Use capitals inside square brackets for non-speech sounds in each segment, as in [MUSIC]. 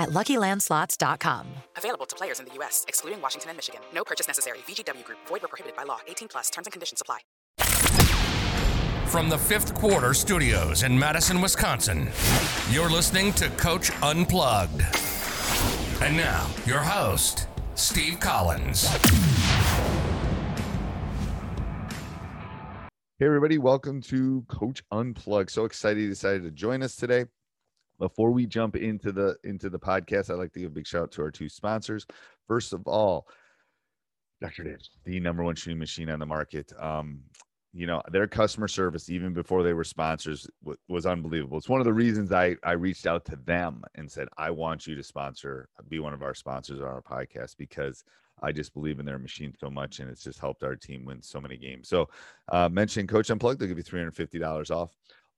at LuckyLandSlots.com. Available to players in the U.S., excluding Washington and Michigan. No purchase necessary. VGW Group. Void where prohibited by law. 18 plus. Terms and conditions apply. From the Fifth Quarter Studios in Madison, Wisconsin, you're listening to Coach Unplugged. And now, your host, Steve Collins. Hey, everybody, welcome to Coach Unplugged. So excited you decided to join us today. Before we jump into the into the podcast, I'd like to give a big shout out to our two sponsors. First of all, Dr. Dish, the number one shooting machine on the market. Um, you know their customer service even before they were sponsors w- was unbelievable it's one of the reasons i i reached out to them and said i want you to sponsor be one of our sponsors on our podcast because i just believe in their machine so much and it's just helped our team win so many games so uh mention coach unplugged they'll give you $350 off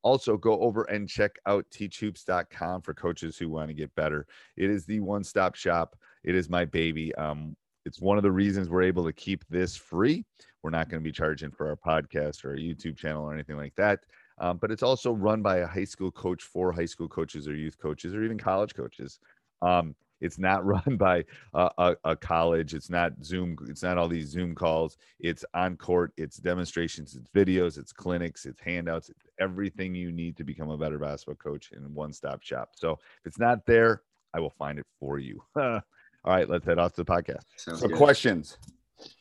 also go over and check out teachhoops.com for coaches who want to get better it is the one-stop shop it is my baby um it's one of the reasons we're able to keep this free we're not going to be charging for our podcast or our YouTube channel or anything like that. Um, but it's also run by a high school coach for high school coaches or youth coaches or even college coaches. Um, it's not [LAUGHS] run by a, a, a, college. It's not Zoom. It's not all these Zoom calls. It's on court. It's demonstrations. It's videos. It's clinics. It's handouts. It's everything you need to become a better basketball coach in one stop shop. So if it's not there, I will find it for you. [LAUGHS] all right, let's head off to the podcast. Sounds so good. questions.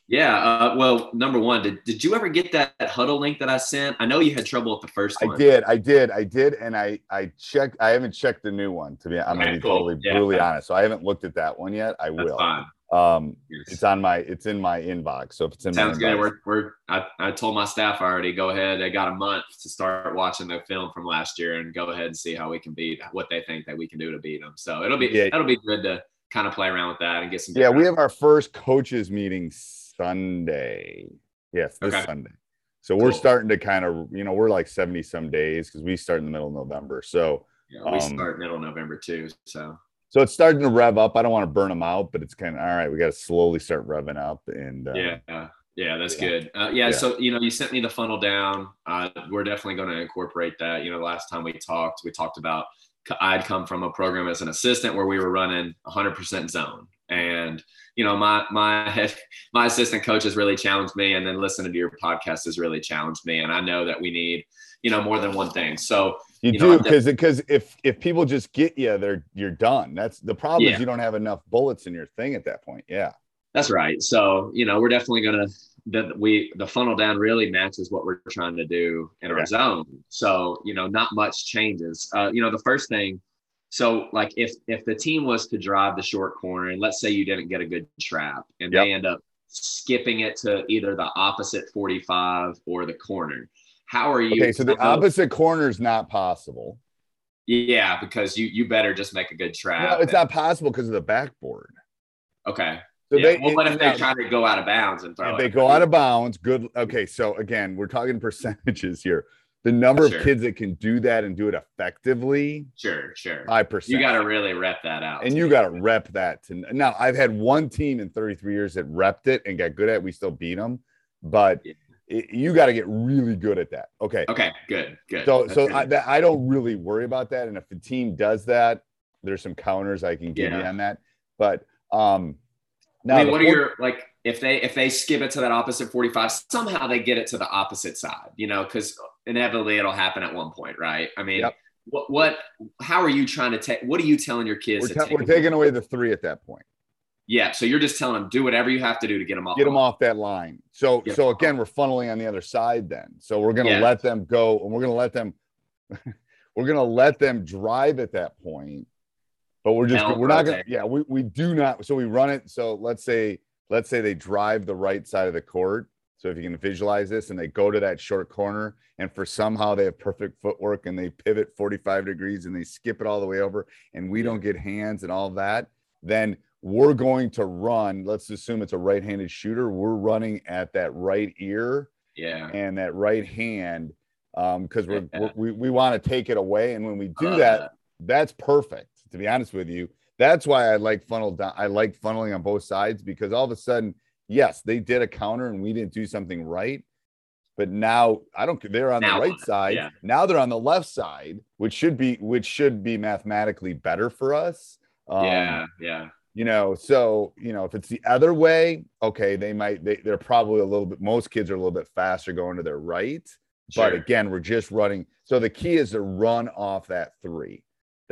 Yeah. Uh, well, number one, did, did you ever get that, Hudl link that I sent? I know you had trouble with the first one. I did. I did. I did. And I, I checked, I haven't checked the new one to be, I'm okay, going to be cool. totally yeah, brutally honest. So I haven't looked at that one yet. I That's will. Fine. Um, yes. it's on my, it's in my inbox. So if it's in my Sounds good. We're, we're, I, I told my staff already, go ahead. They got a month to start watching the film from last year and go ahead and see how we can beat what they think that we can do to beat them. So it'll be, yeah. that'll be good to kind of play around with that and get some. Yeah. We have our first coaches meeting Sunday. Yes, this okay. Sunday. So cool. we're starting to kind of, you know, we're like 70 some days because we start in the middle of November. So yeah, we um, start middle of November too. So so it's starting to rev up. I don't want to burn them out, but it's kind of all right. We got to slowly start revving up. And uh, yeah, yeah, that's yeah. good. Uh, yeah, yeah, so you know, you sent me the funnel down. Uh, we're definitely going to incorporate that. You know, last time we talked, we talked about I'd come from a program as an assistant where we were running 100% zone, and you know my my [LAUGHS] head my assistant coach has really challenged me and then listening to your podcast has really challenged me. And i know that we need you know more than one thing. So you, you do because because if if people just get you they're you're done. That's the problem yeah. is you don't have enough bullets in your thing at that point. Yeah that's right so you know we're definitely gonna that we the funnel down really matches what we're trying to do in our zone so you know not much changes uh, you know the first thing so like if if the team was to drive the short corner and let's say you didn't get a good trap and yep. they end up skipping it to either the opposite 45 or the corner, how are you? Okay, so the opposite corner is not possible. Yeah, because you you better just make a good trap. No, it's and, not possible because of the backboard. Okay. So yeah. they, well, what if they try to go out of bounds and throw if it? They go out of bounds. Good. Okay. So again, we're talking percentages here the number sure. of kids that can do that and do it effectively. Sure, sure. Five percent. You got to really rep that out. And you got to rep that. To now, I've had one team in 33 years that repped it and got good at. it. We still beat them, but yeah. it, you got to get really good at that. Okay. Okay. Good. Good. So, That's so good. I, I, don't really worry about that. And if the team does that, there's some counters I can give yeah. you on that. But um, now, I mean, what are your like? if they if they skip it to that opposite 45 somehow they get it to the opposite side you know because inevitably it'll happen at one point right i mean yep. what what how are you trying to take what are you telling your kids we're, ta- we're taking away the three at that point Yeah. So you're just telling them do whatever you have to do to get them off. get them off that line. So Yeah. so again, we're funneling on the other side then. So we're gonna Yeah. let them go and we're gonna let them [LAUGHS] we're gonna let them drive at that point. But we're just Now we're not gonna yeah, we, we do not so we run it. So let's say let's say they drive the right side of the court. So if you can visualize this and they go to that short corner and for somehow they have perfect footwork and they pivot 45 degrees and they skip it all the way over and we don't get hands and all that, then we're going to run. Let's assume it's a right handed shooter. We're running at that right ear Yeah. and that right hand Um, because we're, Yeah. we're, we, we want to take it away. And when we do love that, that's perfect. To be honest with you, that's why I like funnel down. I like funneling on both sides because all of a sudden, yes, they did a counter and we didn't do something right. But now I don't. They're on Now the right side. yeah. Now they're on the left side, which should be which should be mathematically better for us. Um, yeah. Yeah. you know so you know if it's the other way okay they might they, they're probably a little bit most kids are a little bit faster going to their right but again we're just running so the key is to run off that three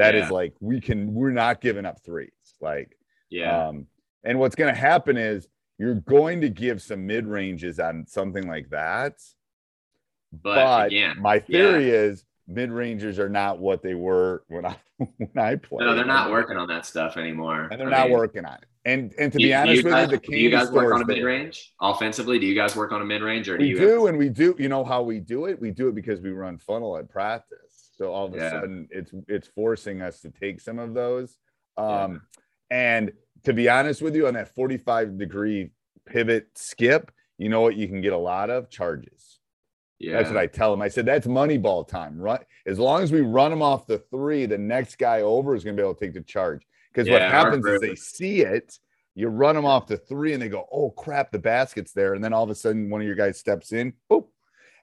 That is Yeah. like we can we're not giving up threes like Yeah. um and what's going to happen is you're going to give some mid ranges on something like that but, but again, my yeah. theory is mid rangers are not what they were when i [LAUGHS] when i played No, they're not working on that stuff anymore. and they're I not mean, working on it and and to do- be honest with you the do you guys work on a mid range offensively? Do you guys work on a mid range or do we you do and we do you know how we do it we do it because we run funnel at practice so all of a Yeah. sudden it's it's forcing us to take some of those. Yeah. um and to be honest with you on that 45 degree pivot skip you know what you can get a lot of? Charges. Yeah. that's what i tell them i said that's money ball time. Right as long as we run them off the three the next guy over is going to be able to take the charge. Because what Yeah, our happens is they see it you run them off the three and they go oh crap the basket's there. And then all of a sudden one of your guys steps in boop,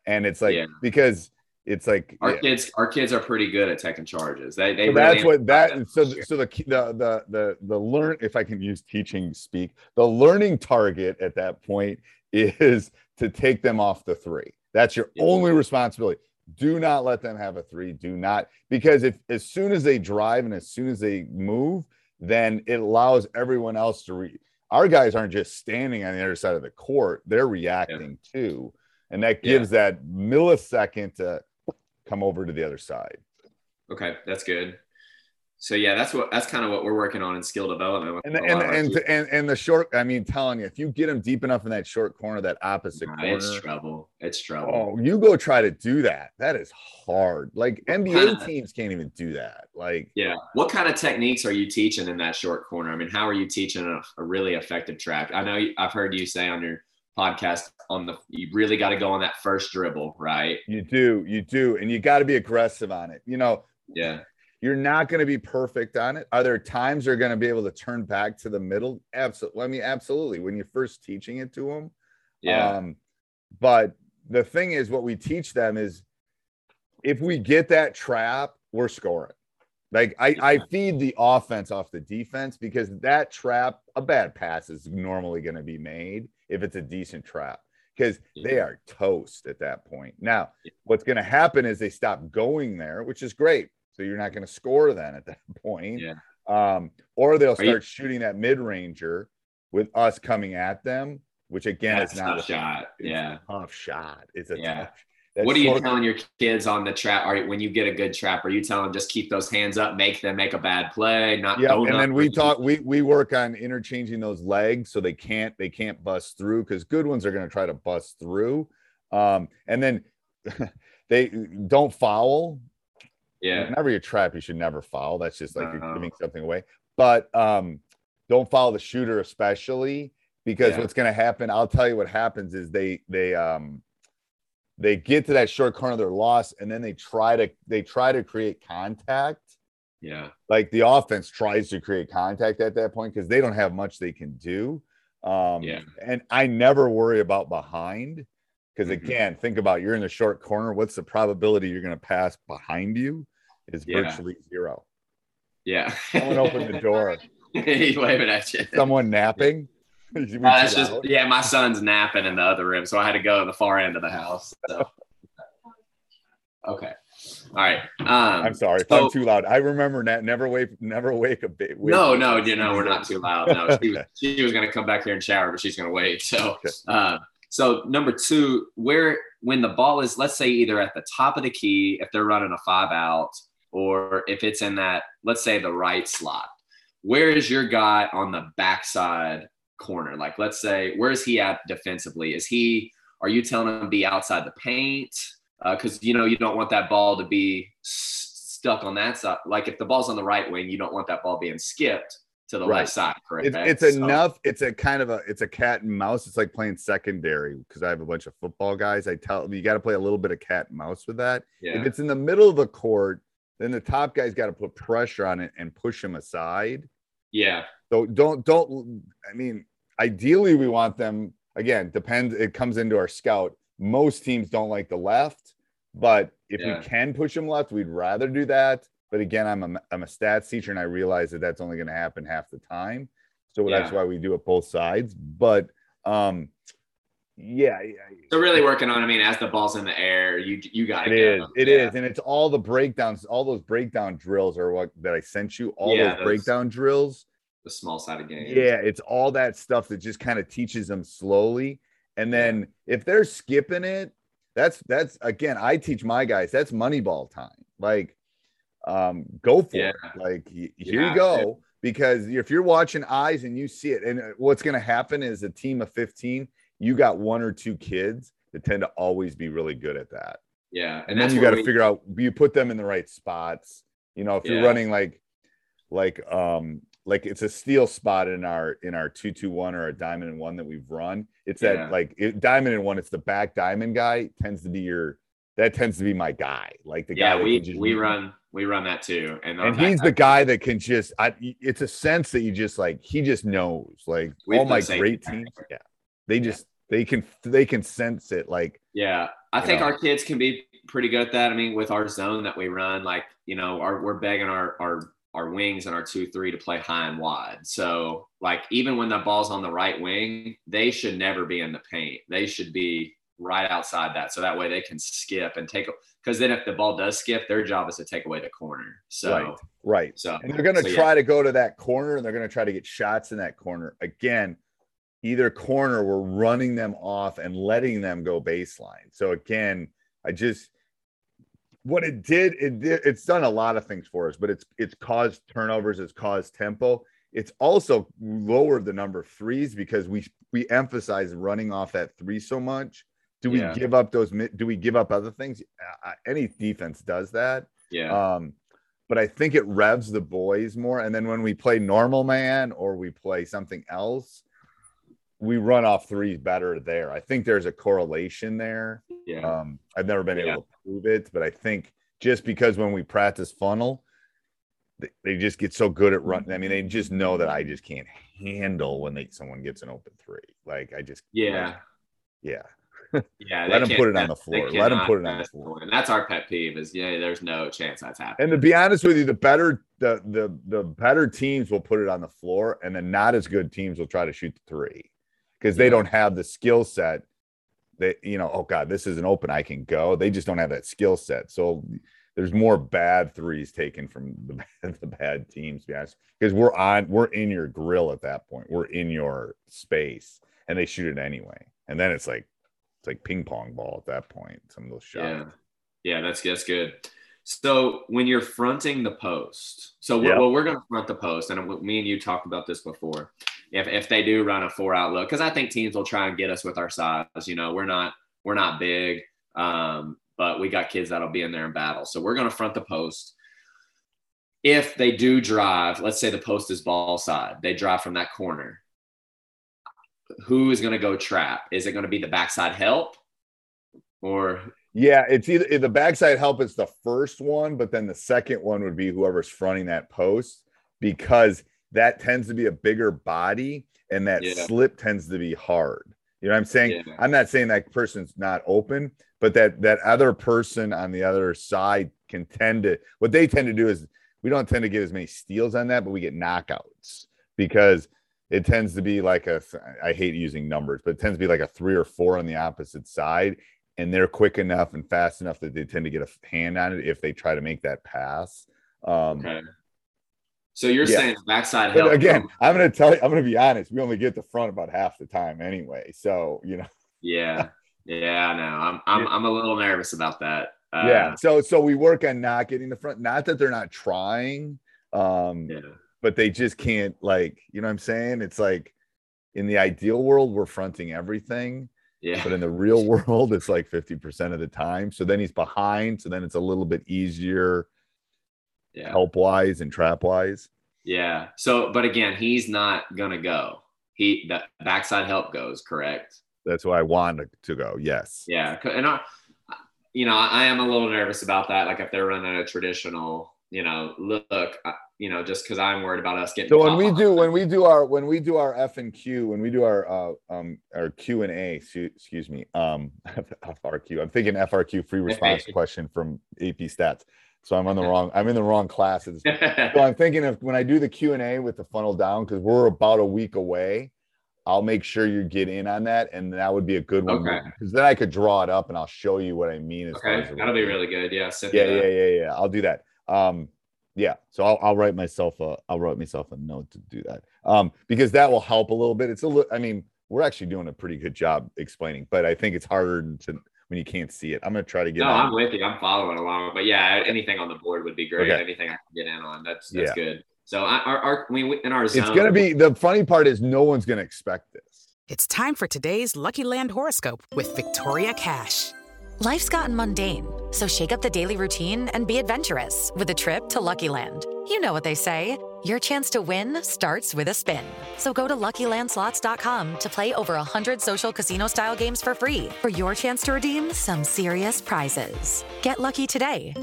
and it's like Yeah. because it's like Our yeah. kids, our kids are pretty good at taking charges. They, they So really that's what that [LAUGHS] so this so the the the the the learn if I can use teaching speak the learning target at that point is to take them off the three. That's your Yeah. only responsibility. Do not let them have a three. Do not because if as soon as they drive and as soon as they move, then it allows everyone else to read. Our guys aren't just standing on the other side of the court; they're reacting too, and that Yeah. gives that millisecond to come over to the other side. Okay, that's good. So yeah, that's what that's kind of what we're working on in skill development. And the, and of and, and and the short, I mean, telling you, if you get them deep enough in that short corner, that opposite Nah, corner, it's trouble. It's trouble. oh, you go try to do that. That is hard. Like NBA kinda- teams can't even do that. Like, Yeah. What kind of techniques are you teaching in that short corner? I mean, how are you teaching a, a really effective track? I know I've heard you say on your podcast on the you really got to go on that first dribble, right? you do, you do, and you got to be aggressive on it. You know, Yeah. you're not going to be perfect on it. Are there times you're going to be able to turn back to the middle? Absolutely. I mean, absolutely. When you're first teaching it to them, Yeah. Um, but the thing is, what we teach them is if we get that trap, we're scoring. Like I, I feed the offense off the defense because that trap, a bad pass is normally going to be made if it's a decent trap because they are toast at that point. Now, what's going to happen is they stop going there, which is great. So you're not going to score then at that [LAUGHS] point. Yeah. Um, or they'll Are you- start shooting that mid ranger with us coming at them, which again That's is not a shot. it's Yeah. tough shot. It's a Yeah. tough. What are you telling your kids on the trap? Are when you get a good trap, are you telling them just keep those hands up, make them make a bad play, not Yeah, and then we talk. We we work on interchanging those legs so they can't they can't bust through because good ones are going to try to bust through. Um, and then [LAUGHS] they don't foul. Yeah. Whenever you trap, you should never foul. That's just like No. you're giving something away. But um, don't foul the shooter, especially because Yeah. what's going to happen. I'll tell you what happens is they they um they get to that short corner, they're lost, and then they try to they try to create contact. Yeah. Like the offense tries to create contact at that point because they don't have much they can do. Um, Yeah. and I never worry about behind because Mhm. again, think about you're in the short corner. What's the probability you're going to pass behind you? Is Yeah. virtually zero. Yeah. Someone opened the door. [LAUGHS] He's waving at you. Someone napping. [LAUGHS] Uh, that's just yeah. My son's napping in the other room, so I had to go to the far end of the house. So. Okay. All right. Um, I'm sorry if so- I'm too loud. I remember that. Never wake, never wake a bit. No, no, you know, we're not too loud. No, [LAUGHS] she was, she was going to come back here and shower, but she's going to wait. So, Okay. uh, so number two, where when the ball is, let's say either at the top of the key, if they're running a five out, or if it's in that, let's say the right slot, where is your guy on the backside corner? Like, let's say, where is he at defensively? Is he, are you telling him to be outside the paint? Uh, because, you know, you don't want that ball to be s- stuck on that side. Like, if the ball's on the right wing, you don't want that ball being skipped to the Right. left side, correct? It's, it's So- enough. It's a kind of a it's a cat and mouse. It's like playing secondary because I have a bunch of football guys. I tell you got to play a little bit of cat and mouse with that. Yeah. If it's in the middle of the court, then the top guy's got to put pressure on it and push him aside. Yeah. So don't don't. I mean, ideally we want them again. Depends. It comes into our scout. Most teams don't like the left, but if Yeah. we can push them left, we'd rather do that. But again, I'm a I'm a stats teacher, and I realize that that's only going to happen half the time. So that's why we do it both sides. But um, yeah, yeah, So really working on. I mean, as the ball's in the air, you you got it is. It yeah. is, and it's all the breakdowns. All those breakdown drills are what that I sent you. All Yeah, those those- breakdown drills. the small side of game. Yeah, it's all that stuff that just kind of teaches them slowly. And then if they're skipping it, that's that's again, I teach my guys that's money ball time. Like, um, go for Yeah. it. Like, here you go. Because if you're watching eyes and you see it, and uh, what's going to happen is a team of 15, you got one or two kids that tend to always be really good at that. Yeah, And, then you got to we- figure out you put them in the right spots. You know, if you're running like like um like it's a steal spot in our in our two two one or a diamond and one that we've run. It's Yeah. that like it, diamond and one. It's the back diamond guy tends to be your that tends to be my guy. Like the guy. Yeah, we just- we run we run that too, and, and he's the guy that can just. I, it's a sense that you just like he just knows. Like all my great teams, yeah, they just they can they can sense it. Like Yeah, I think know. our kids can be pretty good at that. I mean, with our zone that we run, like you know, our, we're begging our our our wings and our two three to play high and wide. So like even when the ball's on the right wing, they should never be in the paint. They should be right outside that, so that way they can skip and take. Because then if the ball does skip, their job is to take away the corner. So right, right. so and they're going to so, yeah. try to go to that corner and they're going to try to get shots in that corner again either corner we're running them off and letting them go baseline. So again i just what it did it did it's done a lot of things for us but it's it's caused turnovers it's caused tempo. It's also lowered the number of threes because we we emphasize running off that three so much. Do we Yeah. give up those do we give up other things? Any defense does that. Yeah, um, but I think it revs the boys more. And then when we play normal man or we play something else, we run off threes better there. I think there's a correlation there. yeah, Um, I've never been Yeah. able to prove it, but I think just because when we practice funnel, they, they just get so good at running. I mean, they just know that I just can't handle when they someone gets an open three. Like I just yeah. yeah. [LAUGHS] Yeah, Let they 'em can't- put it on the floor. Let cannot put it on the floor. And that's our pet peeve is yeah, there's no chance that's happening. And to be honest with you, the better the the the better teams will put it on the floor, and the not as good teams will try to shoot the three because they don't have the skill set. That you know, oh god, this is an open, I can go. They just don't have that skill set. So there's more bad threes taken from the, [LAUGHS] the bad teams, to be honest, because we're on, we're in your grill at that point. We're in your space, and they shoot it anyway. And then it's like it's like ping pong ball at that point. Some of those shots. Yeah, yeah, that's that's good. So when you're fronting the post, so Yeah. we're, well, we're going to front the post, and me and you talked about this before. If if they do run a four out look, because I think teams will try and get us with our size. You know, we're not we're not big, um, but we got kids that'll be in there in battle. So we're going to front the post. If they do drive, let's say the post is ball side, they drive from that corner. Who is going to go trap? Is it going to be the backside help, or Yeah, it's either the backside help is the first one, but then the second one would be whoever's fronting that post because that tends to be a bigger body and that Yeah. slip tends to be hard. You know what I'm saying? Yeah. I'm not saying that person's not open, but that that other person on the other side can tend to what they tend to do is we don't tend to get as many steals on that, but we get knockouts because it tends to be like a I hate using numbers, but it tends to be like a three or four on the opposite side and they're quick enough and fast enough that they tend to get a hand on it if they try to make that pass. Um, Okay. So you're Yeah. saying backside help? again, I'm going to tell you, I'm going to be honest. We only get the front about half the time anyway. So, you know, Yeah. [LAUGHS] Yeah, I know. I'm I'm I'm a little nervous about that. Uh, yeah. So, so we work on not getting the front, not that they're not trying, um, Yeah. but they just can't, like, you know what I'm saying? It's like in the ideal world, we're fronting everything. Yeah. but in the real [LAUGHS] world it's like 50% of the time so then he's behind so then it's a little bit easier Yeah. help wise and trap wise Yeah. So, but again, he's not gonna go. He the backside help goes correct. that's why i want to, to go yes Yeah. And I, you know, I am a little nervous about that. Like if they're running a traditional, you know, look, you know, just because I'm worried about us getting. so when we do when we do our when we do our f and q when we do our uh um our q and a excuse me um [LAUGHS] frq i'm thinking frq free [LAUGHS] response question from ap stats so i'm on the wrong i'm in the wrong classes. [LAUGHS] So I'm thinking of when I do the Q and A with the funnel down because we're about a week away. I'll make sure you get in on that, and that would be a good one Okay. because then I could draw it up and I'll show you what I mean. Okay, that'll be really good. Yeah. Yeah, yeah, yeah, yeah. I'll do that. Um, yeah. So I'll, I'll write myself a I'll write myself a note to do that. Um, because that will help a little bit. It's a little. I mean, we're actually doing a pretty good job explaining, but I think it's harder to when you can't see it. I'm gonna try to get. No, on- I'm with you. I'm following along. But yeah, anything on the board would be great. Okay. Anything I can get in on, that's that's Yeah. good. So I, our, our we we- in our zone, it's gonna be the funny part is no one's gonna expect this. It's time for today's Lucky Land horoscope with Victoria Cash. Life's gotten mundane, so shake up the daily routine and be adventurous with a trip to Lucky Land. You know what they say your chance to win starts with a spin. So go to luckylandslots.com to play over 100 social casino style games for free for your chance to redeem some serious prizes. Get lucky today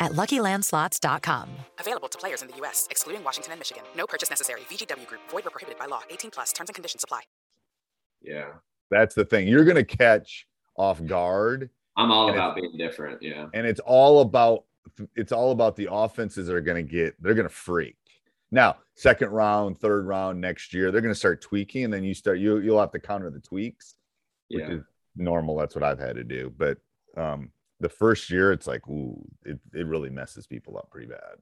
at luckylandslots.com. Available to players in the U.S., excluding Washington and Michigan. No purchase necessary. VGW Group, void or prohibited by law. 18 plus terms and conditions apply. yeah. That's the thing. You're gonna catch off guard, I'm all about being different. Yeah. and it's all about it's all about the offenses that are gonna get they're gonna freak. Now, second round, third round next year, they're gonna start tweaking, and then you start you you'll have to counter the tweaks, which Yeah. is normal. That's what I've had to do. But um the first year, it's like, ooh, it, it really messes people up pretty bad.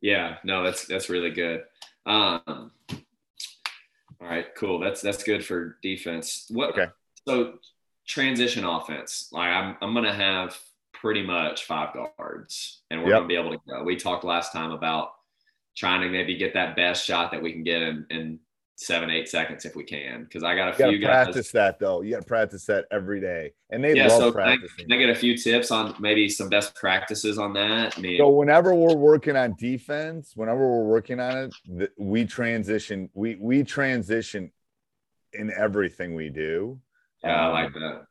Yeah, no, that's that's really good. Um, all right, cool. That's that's good for defense. What? Okay. So transition offense. Like I'm I'm gonna have pretty much five guards, and we're Yep. gonna be able to go. We talked last time about trying to maybe get that best shot that we can get in in seven eight seconds if we can. Because I got a You few guys. practice that though. You gotta practice that every day. And they Yeah, love so can I, can I get a few tips on maybe some best practices on that? I mean, So whenever we're working on defense, whenever we're working on it, we transition. We we transition in everything we do. yeah, I Um, like that.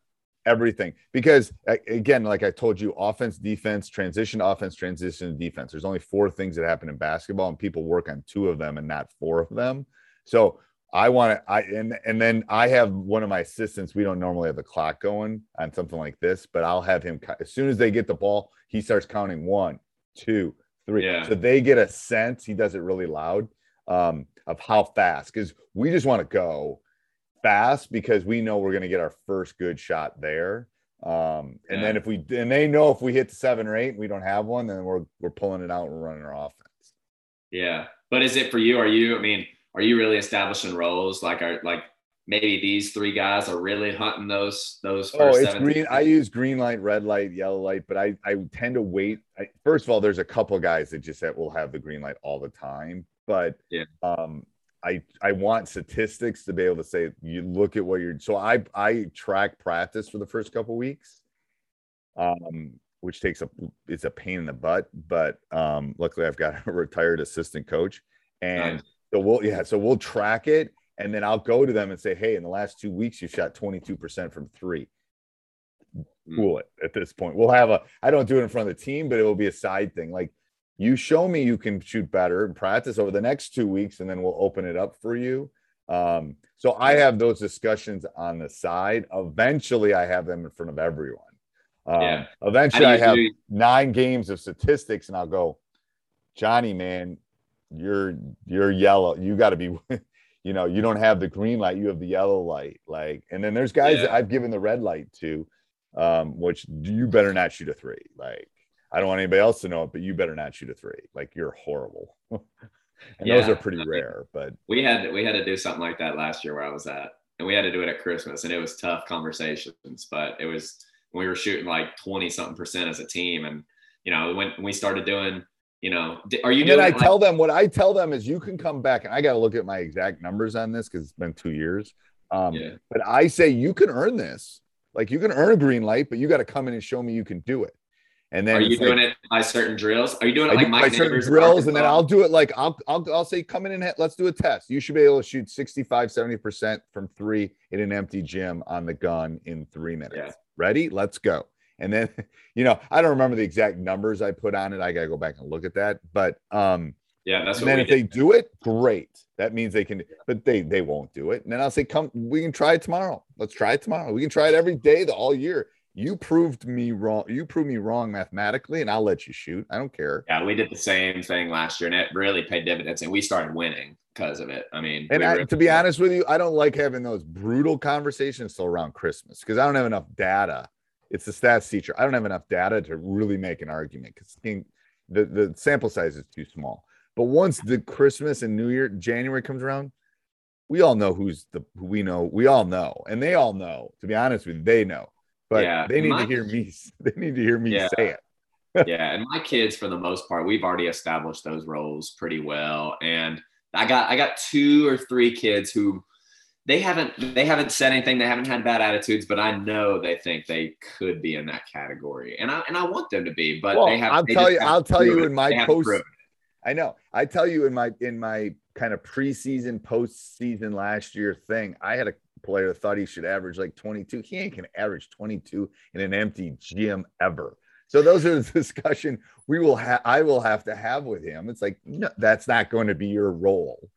Everything because again, like I told you, offense, defense, transition, offense, transition, to defense. There's only four things that happen in basketball, and people work on two of them and not four of them. So I want to, I and and then I have one of my assistants. We don't normally have the clock going on something like this, but I'll have him as soon as they get the ball, he starts counting one, two, three. Yeah. So they get a sense. He does it really loud um, of how fast because we just want to go fast because we know we're going to get our first good shot there. Um, and then if we and they know if we hit the seven or eight, and we don't have one, then we're we're pulling it out and running our offense. Yeah. But is it for you? Are you, I mean, are you really establishing roles? Like, are like maybe these three guys are really hunting those, those Oh, it's seven? green. I use green light, red light, yellow light, but I I tend to wait. I, first of all, there's a couple guys that just that will have the green light all the time, but Yeah. um, I I want statistics to be able to say you look at what you're. So I I track practice for the first couple weeks, um, which takes a it's a pain in the butt, but um, luckily I've got [LAUGHS] a retired assistant coach, and Nice. so we'll yeah, so we'll track it, and then I'll go to them and say, hey, in the last two weeks you shot 22 percent from three Mm. cool it at this point. We'll have a I don't do it in front of the team, but it will be a side thing. Like you show me you can shoot better and practice over the next two weeks, and then we'll open it up for you. Um, so I have those discussions on the side. Eventually, I have them in front of everyone. Um, Yeah. Eventually, I have do- nine games of statistics, and I'll go, Johnny, man, you're you're yellow. You got to be. [LAUGHS] you know, you don't have the green light, you have the yellow light. Like, and then there's guys that I've given the red light to, um, which you better not shoot a three. Like, I don't want anybody else to know it, but you better not shoot a three. Like, you're horrible. [LAUGHS] and those are pretty rare, but we had we had to do something like that last year where I was at, and we had to do it at Christmas, and it was tough conversations, but it was we were shooting like twenty something percent as a team, and you know when we started doing, you know, are you and doing I like- tell them what I tell them is you can come back and I got to look at my exact numbers on this because it's been two years. Um, Yeah. But I say you can earn this. Like you can earn a green light, but you got to come in and show me you can do it. And then Are you it's like- doing it by certain drills? Are you doing it like do my certain drills, and then I'll do it like I'll I'll I'll say come in and let's do a test. You should be able to shoot 65, 70% from three in an empty gym on the gun in three minutes. Yeah. Ready? Let's go. And then, [LAUGHS] you know, I don't remember the exact numbers I put on it. I gotta go back and look at that. But um, Yeah, that's and what then we if did. they do it, great. That means they can, but they they won't do it. And then I'll say, come, we can try it tomorrow. Let's try it tomorrow. We can try it every day, the all year. You proved me wrong. You proved me wrong mathematically, and I'll let you shoot. I don't care. Yeah, we did the same thing last year, and it really paid dividends, and we started winning because of it. I mean, And we I, to be honest with you, I don't like having those brutal conversations till around Christmas because I don't have enough data. It's the stats teacher. I don't have enough data to really make an argument because the, the sample size is too small. But once the Christmas and New Year, January comes around, we all know who's the who we know. We all know, and they all know. To be honest with you, they know. But Yeah, they need my- to hear me. [LAUGHS] They need to hear me Yeah. say it. yeah, and my kids, for the most part, we've already established those roles pretty well. And I got I got two or three kids who they haven't they haven't said anything, they haven't had bad attitudes, but I know they think they could be in that category, and I and I want them to be, but Well, they have. I'll they tell you. I'll tell you in my post. I know. I tell you in my in my kind of preseason, postseason last year thing, I had a player thought he should average like 22. He ain't gonna average 22 in an empty gym ever. So those are the [LAUGHS] discussion we will have. I will have to have with him. It's like no, that's not going to be your role.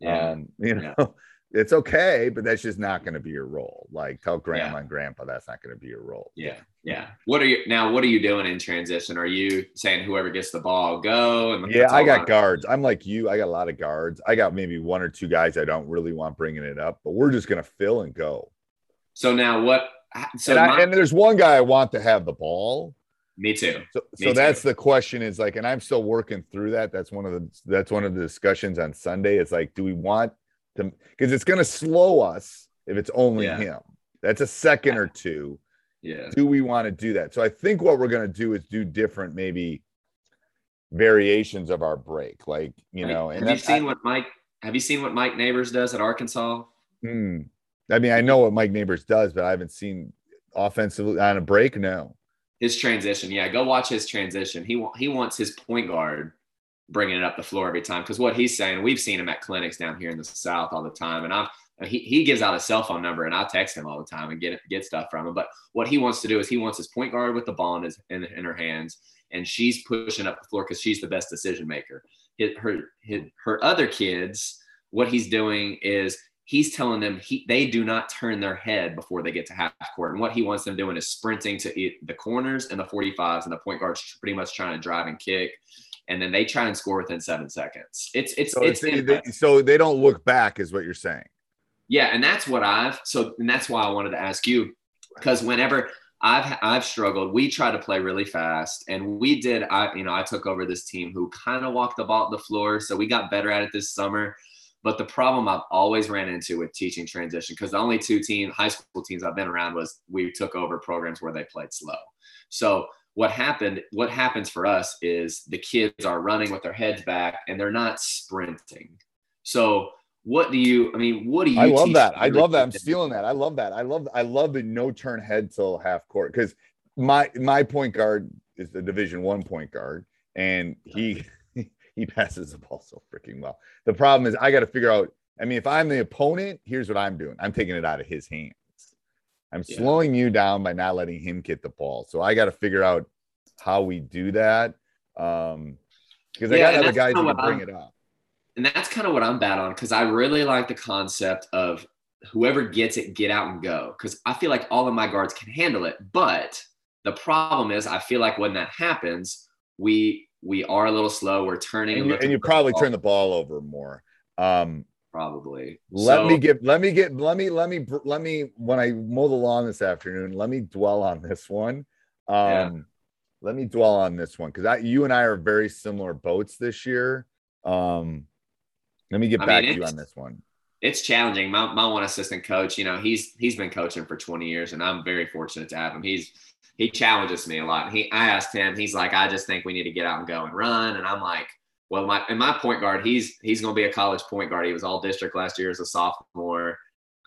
Yeah. Um, you Yeah. It's okay, but that's just not going to be your role. Like tell grandma Yeah. and grandpa that's not going to be your role. Yeah, yeah. What are you now? What are you doing in transition? Are you saying whoever gets the ball go? And Yeah, I got guards. I'm like you. I got a lot of guards. I got maybe one or two guys I don't really want bringing it up, but we're just gonna fill and go. So now what? So and, I, my- and there's one guy I want to have the ball. me too. So, Me so that's the question. Is like, and I'm still working through that. That's one of the that's one of the discussions on Sunday. It's like, do we want to? Because it's gonna slow us if it's only Yeah. him. That's a second or two. Yeah. Do we want to do that? So I think what we're gonna do is do different, maybe variations of our break. Like you know, and have you seen what Mike? Have you seen what Mike Neighbors does at Arkansas? Hmm. I mean, I know what Mike Neighbors does, but I haven't seen offensively on a break. No. His transition, yeah. Go watch his transition. He wa- he wants his point guard bringing it up the floor every time because what he's saying, we've seen him at clinics down here in the South all the time, and I've he, he gives out his cell phone number and I text him all the time and get get stuff from him. But what he wants to do is he wants his point guard with the ball in his in, in her hands, and she's pushing up the floor because she's the best decision maker. His, her her other kids, what he's doing is he's telling them he they do not turn their head before they get to half court. And what he wants them doing is sprinting to the corners and the 45s, and the point guard's pretty much trying to drive and kick. And then they try and score within seven seconds. It's it's So, it's, they, so they don't look back, is what you're saying. yeah, and that's what I've so and that's why I wanted to ask you because whenever I've I've struggled, we try to play really fast, and we did. I you know I took over this team who kind of walked the ball the floor, so we got better at it this summer. But the problem I've always ran into with teaching transition, because the only two team high school teams I've been around was we took over programs where they played slow. So what happened, what happens for us is the kids are running with their heads back and they're not sprinting. So what do you, I mean, what do you I love that. I love that. I'm stealing that. I love that. I love I love the no turn head till half court because my my point guard is the division one point guard and he [LAUGHS] he passes the ball so freaking well. The problem is I got to figure out. I mean, if I'm the opponent, here's what I'm doing. I'm taking it out of his hands. I'm Yeah. slowing you down by not letting him get the ball. So I got to figure out how we do that. Um, because I got other guys who can bring I'm- it up. and that's kind of what I'm bad on because I really like the concept of whoever gets it, get out and go. Because I feel like all of my guards can handle it. But the problem is, I feel like when that happens, we we are a little slow. We're turning and you, and you for the probably turn the ball over more. Um, probably. Let So- me get let me get let me let me let me when I mow the lawn this afternoon, let me dwell on this one. Um Yeah. let me dwell on this one because I you and I are very similar boats this year. Um let me get I back mean, to you on this one. it's challenging. My my one assistant coach, you know, he's he's been coaching for 20 years, and I'm very fortunate to have him. He's he challenges me a lot. He I asked him, he's like, I just think we need to get out and go and run, and I'm like, well, my and my point guard, he's he's going to be a college point guard. He was all district last year as a sophomore.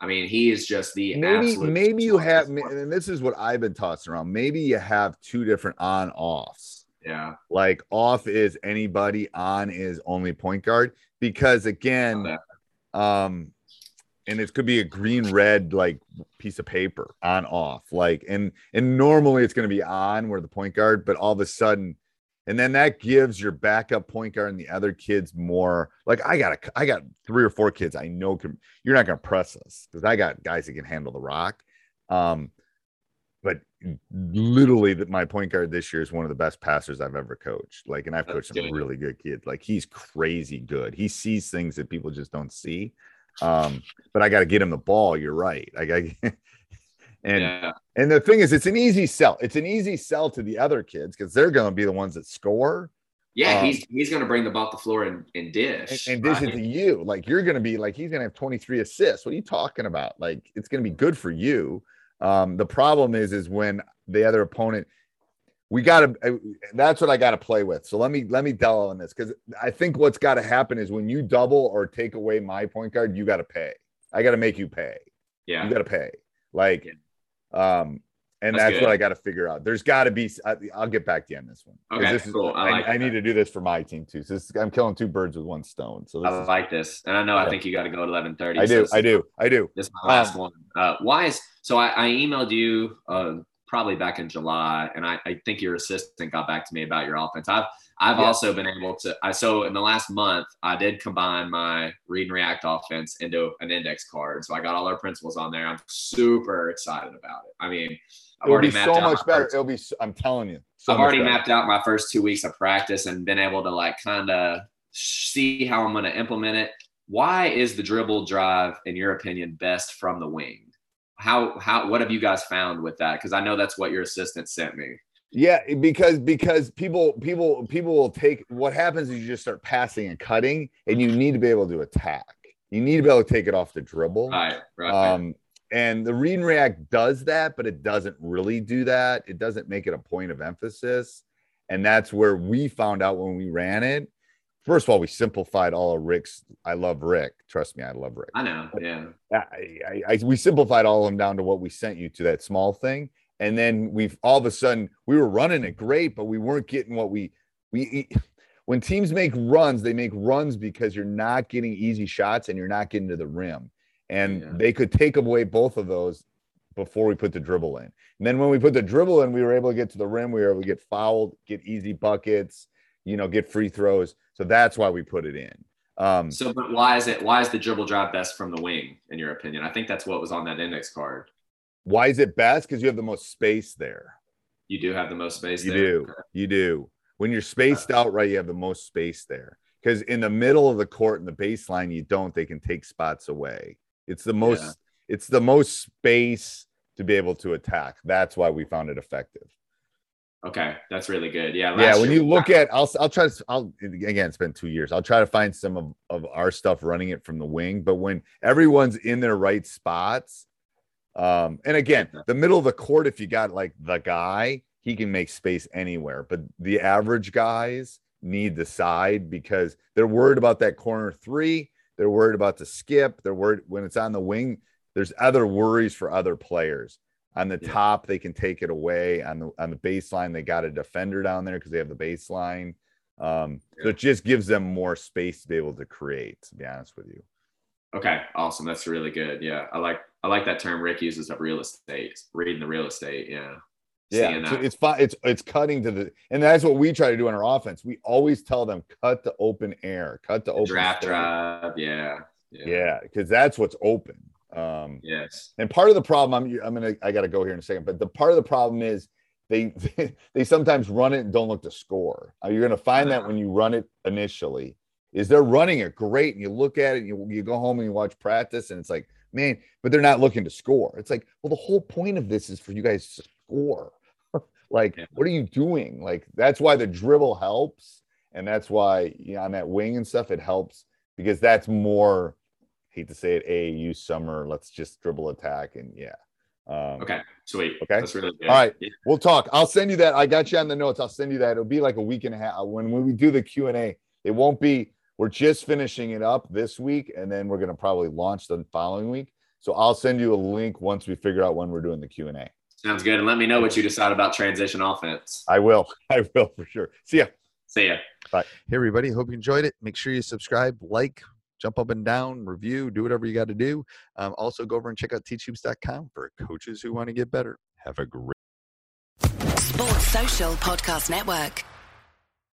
I mean, he is just the Maybe absolute maybe you have and this is what I've been tossing around. Maybe you have two different on offs. yeah. Like off is anybody, on is only point guard. Because again, um and it could be a green red like piece of paper on off like and and normally it's going to be on where the point guard but all of a sudden and then that gives your backup point guard and the other kids more like i got a i got three or four kids i know can you're not going to press us because i got guys that can handle the rock. Um but literally that my point guard this year is one of the best passers i've ever coached like and i've That's coached some good. really good kids like he's crazy good. He sees things that people just don't see. Um but i got to get him the ball you're right. Like i got [LAUGHS] and yeah. and the thing is it's an easy sell. It's an easy sell to the other kids because they're going to be the ones that score. Yeah, um, he's he's going to bring the ball to the floor and, and and, dish. and this right? is to you. Like you're going to be like he's going to have 23 assists. What are you talking about? Like it's going to be good for you. Um the problem is is when the other opponent we got to that's what i got to play with. So let me let me delve on this because i think what's got to happen is when you double or take away my point guard you got to pay. I got to make you pay. Yeah. you got to pay. Like um and That's that's, what i got to figure out there's got to be I, i'll get back to you on this one. Okay, this is, cool. I I, like I need to do this for my team too so this, i'm killing two birds with one stone so this I is like this, and I know I think you got to go at eleven thirty. i do i do i do This is my last Um, one. Uh, why is so? I, I emailed you uh, probably back in July, and I, I think your assistant got back to me about your offense. I've I've Yeah. also been able to. I so in the last month, I did combine my read and react offense into an index card. So I got all our principles on there. I'm super excited about it. I mean, I've it'll already be so much better first- it'll be I'm telling you so I've already better. mapped out my first two weeks of practice and been able to like kind of see how I'm going to implement it. Why is the dribble drive, in your opinion, best from the wing? How how what have you guys found with that? Because I know that's what your assistant sent me. Yeah, because because people people people will take what happens is you just start passing and cutting, and you need to be able to attack. You need to be able to take it off the dribble. Right, right. Um, and the read and react does that, but it doesn't really do that. It doesn't make it a point of emphasis. And that's where we found out when we ran it. First of all, we simplified all of Rick's. I love Rick. Trust me, I love Rick. I know. Yeah. I, I, I, we simplified all of them down to what we sent you to that small thing. And then we've all of a sudden we were running it great, but we weren't getting what we we when teams make runs, they make runs because you're not getting easy shots and you're not getting to the rim. And Yeah. they could take away both of those before we put the dribble in. And then when we put the dribble in, we were able to get to the rim, we were able to get fouled, get easy buckets, you know, get free throws. So that's why we put it in. Um, So, but why is it? Why is the dribble drive best from the wing, in your opinion? I think that's what was on that index card. why is it best? Because you have the most space there. You do have the most space. You there. do. You do. When you're spaced out right, you have the most space there. Because in the middle of the court and the baseline, you don't. They can take spots away. It's the most. Yeah. It's the most space to be able to attack. That's why we found it effective. Okay, that's really good. Yeah. yeah. When year- you look at, I'll I'll try to. I'll again. It's been two years. I'll try to find some of of our stuff running it from the wing. But when everyone's in their right spots, um, and again, the middle of the court, if you got like the guy, he can make space anywhere. But the average guys need the side because they're worried about that corner three. They're worried about the skip. They're worried when it's on the wing. There's other worries for other players. On the Yeah. top, they can take it away. On the on the baseline, they got a defender down there because they have the baseline. Um, so it just gives them more space to be able to create. To be honest with you. Okay, awesome. That's really good. Yeah, I like I like that term Rick uses of real estate, reading the real estate. Yeah, Yeah, so it's fine. It's it's cutting to the, and that's what we try to do in our offense. We always tell them cut the open air, cut the The open draft drive. Yeah, yeah, Yeah, because that's what's open. Um, yes, and part of the problem, I'm I'm gonna I gotta go here in a second, but the part of the problem is they [LAUGHS] they sometimes run it and don't look to score. Uh, You're gonna find that when you run it initially, is they're running it great and you look at it and you, you go home and you watch practice and it's like man but they're not looking to score. It's like well the whole point of this is for you guys to score. [LAUGHS] Like Yeah. what are you doing? Like that's why the dribble helps and that's why you know, on that wing and stuff it helps because that's more hate to say it AAU summer let's just dribble attack and yeah um, Okay, sweet. Okay. that's really good. All right. Yeah. We'll talk. I'll send you that. I got you on the notes. I'll send you that. It'll be like a week and a half when when we do the Q and A. It won't be. We're just finishing it up this week, and then we're gonna probably launch the following week. So I'll send you a link once we figure out when we're doing the Q and A. Sounds good. And let me know what you decide about transition offense. I will. [LAUGHS] I will for sure. See ya. See ya. Bye. Hey everybody. Hope you enjoyed it. Make sure you subscribe, like, jump up and down, review, do whatever you got to do. Um, also, go over and check out teachhoops.com for coaches who want to get better. Have a great. Sports Social Podcast Network.